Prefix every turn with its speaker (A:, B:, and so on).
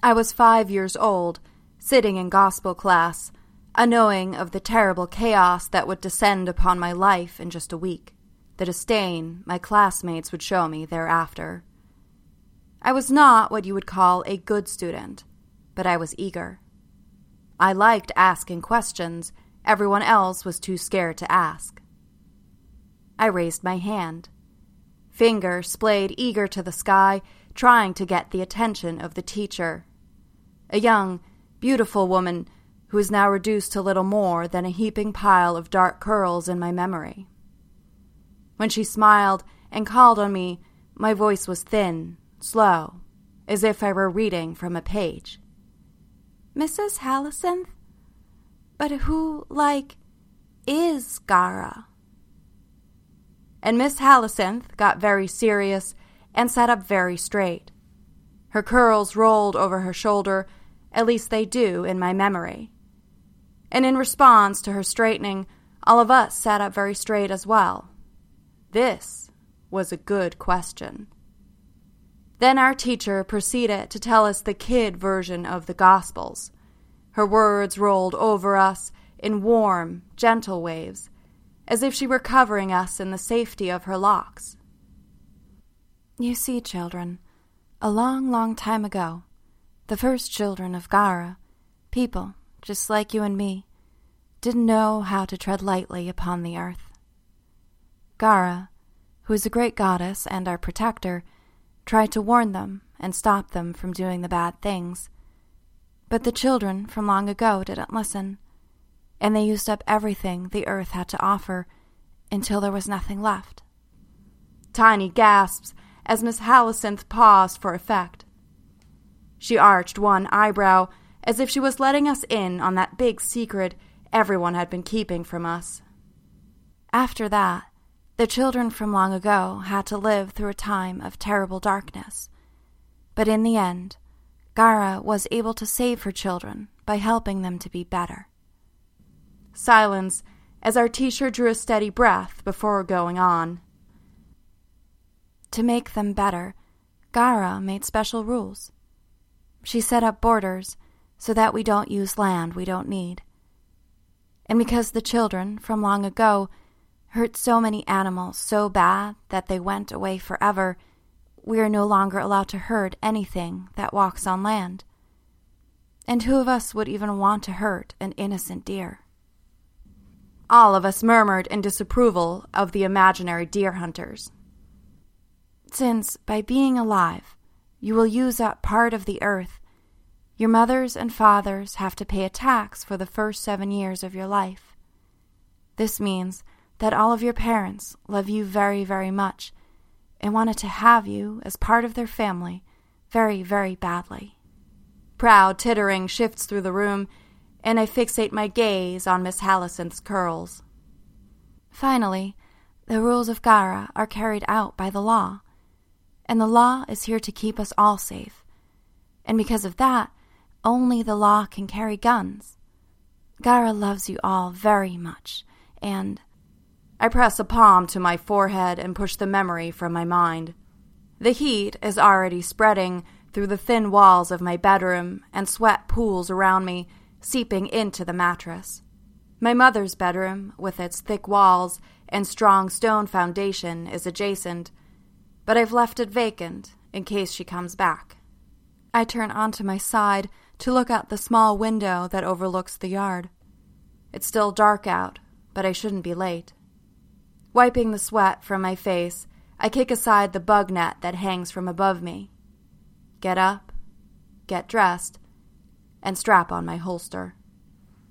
A: I was five years old, sitting in gospel class, unknowing of the terrible chaos that would descend upon my life in just a week, the disdain my classmates would show me thereafter. I was not what you would call a good student, but I was eager. I liked asking questions everyone else was too scared to ask. I raised my hand. Finger splayed eager to the sky, trying to get the attention of the teacher. A young, beautiful woman who is now reduced to little more than a heaping pile of dark curls in my memory. When she smiled and called on me, my voice was thin, slow, as if I were reading from a page. Mrs. Hyacinth? But who, like, is Gara? And Miss Hyacinth got very serious and sat up very straight. Her curls rolled over her shoulder, at least they do in my memory. And in response to her straightening, all of us sat up very straight as well. This was a good question. Then our teacher proceeded to tell us the kid version of the Gospels. Her words rolled over us in warm, gentle waves, as if she were covering us in the safety of her locks. You see, children, a long, long time ago, the first children of Gara, people just like you and me, didn't know how to tread lightly upon the earth. Gara, who is a great goddess and our protector, tried to warn them and stop them from doing the bad things. But the children from long ago didn't listen, and they used up everything the earth had to offer until there was nothing left. Tiny gasps as Miss Hyacinth paused for effect. She arched one eyebrow as if she was letting us in on that big secret everyone had been keeping from us. After that, the children from long ago had to live through a time of terrible darkness. But in the end, Gara was able to save her children by helping them to be better. Silence as our teacher drew a steady breath before going on. To make them better, Gara made special rules. She set up borders so that we don't use land we don't need. And because the children from long ago hurt so many animals so bad that they went away forever, we are no longer allowed to hurt anything that walks on land. And who of us would even want to hurt an innocent deer? All of us murmured in disapproval of the imaginary deer hunters. Since, by being alive, you will use up part of the earth, your mothers and fathers have to pay a tax for the first seven years of your life. This means that all of your parents love you very, very much and wanted to have you as part of their family very, very badly. Proud tittering shifts through the room, and I fixate my gaze on Miss Hyacinth's curls. Finally, the rules of Gara are carried out by the law, and the law is here to keep us all safe. And because of that, only the law can carry guns. Gara loves you all very much, and I press a palm to my forehead and push the memory from my mind. The heat is already spreading through the thin walls of my bedroom, and sweat pools around me, seeping into the mattress. My mother's bedroom, with its thick walls and strong stone foundation, is adjacent, but I've left it vacant in case she comes back. I turn onto my side to look out the small window that overlooks the yard. It's still dark out, but I shouldn't be late. Wiping the sweat from my face, I kick aside the bug net that hangs from above me. Get up, get dressed, and strap on my holster.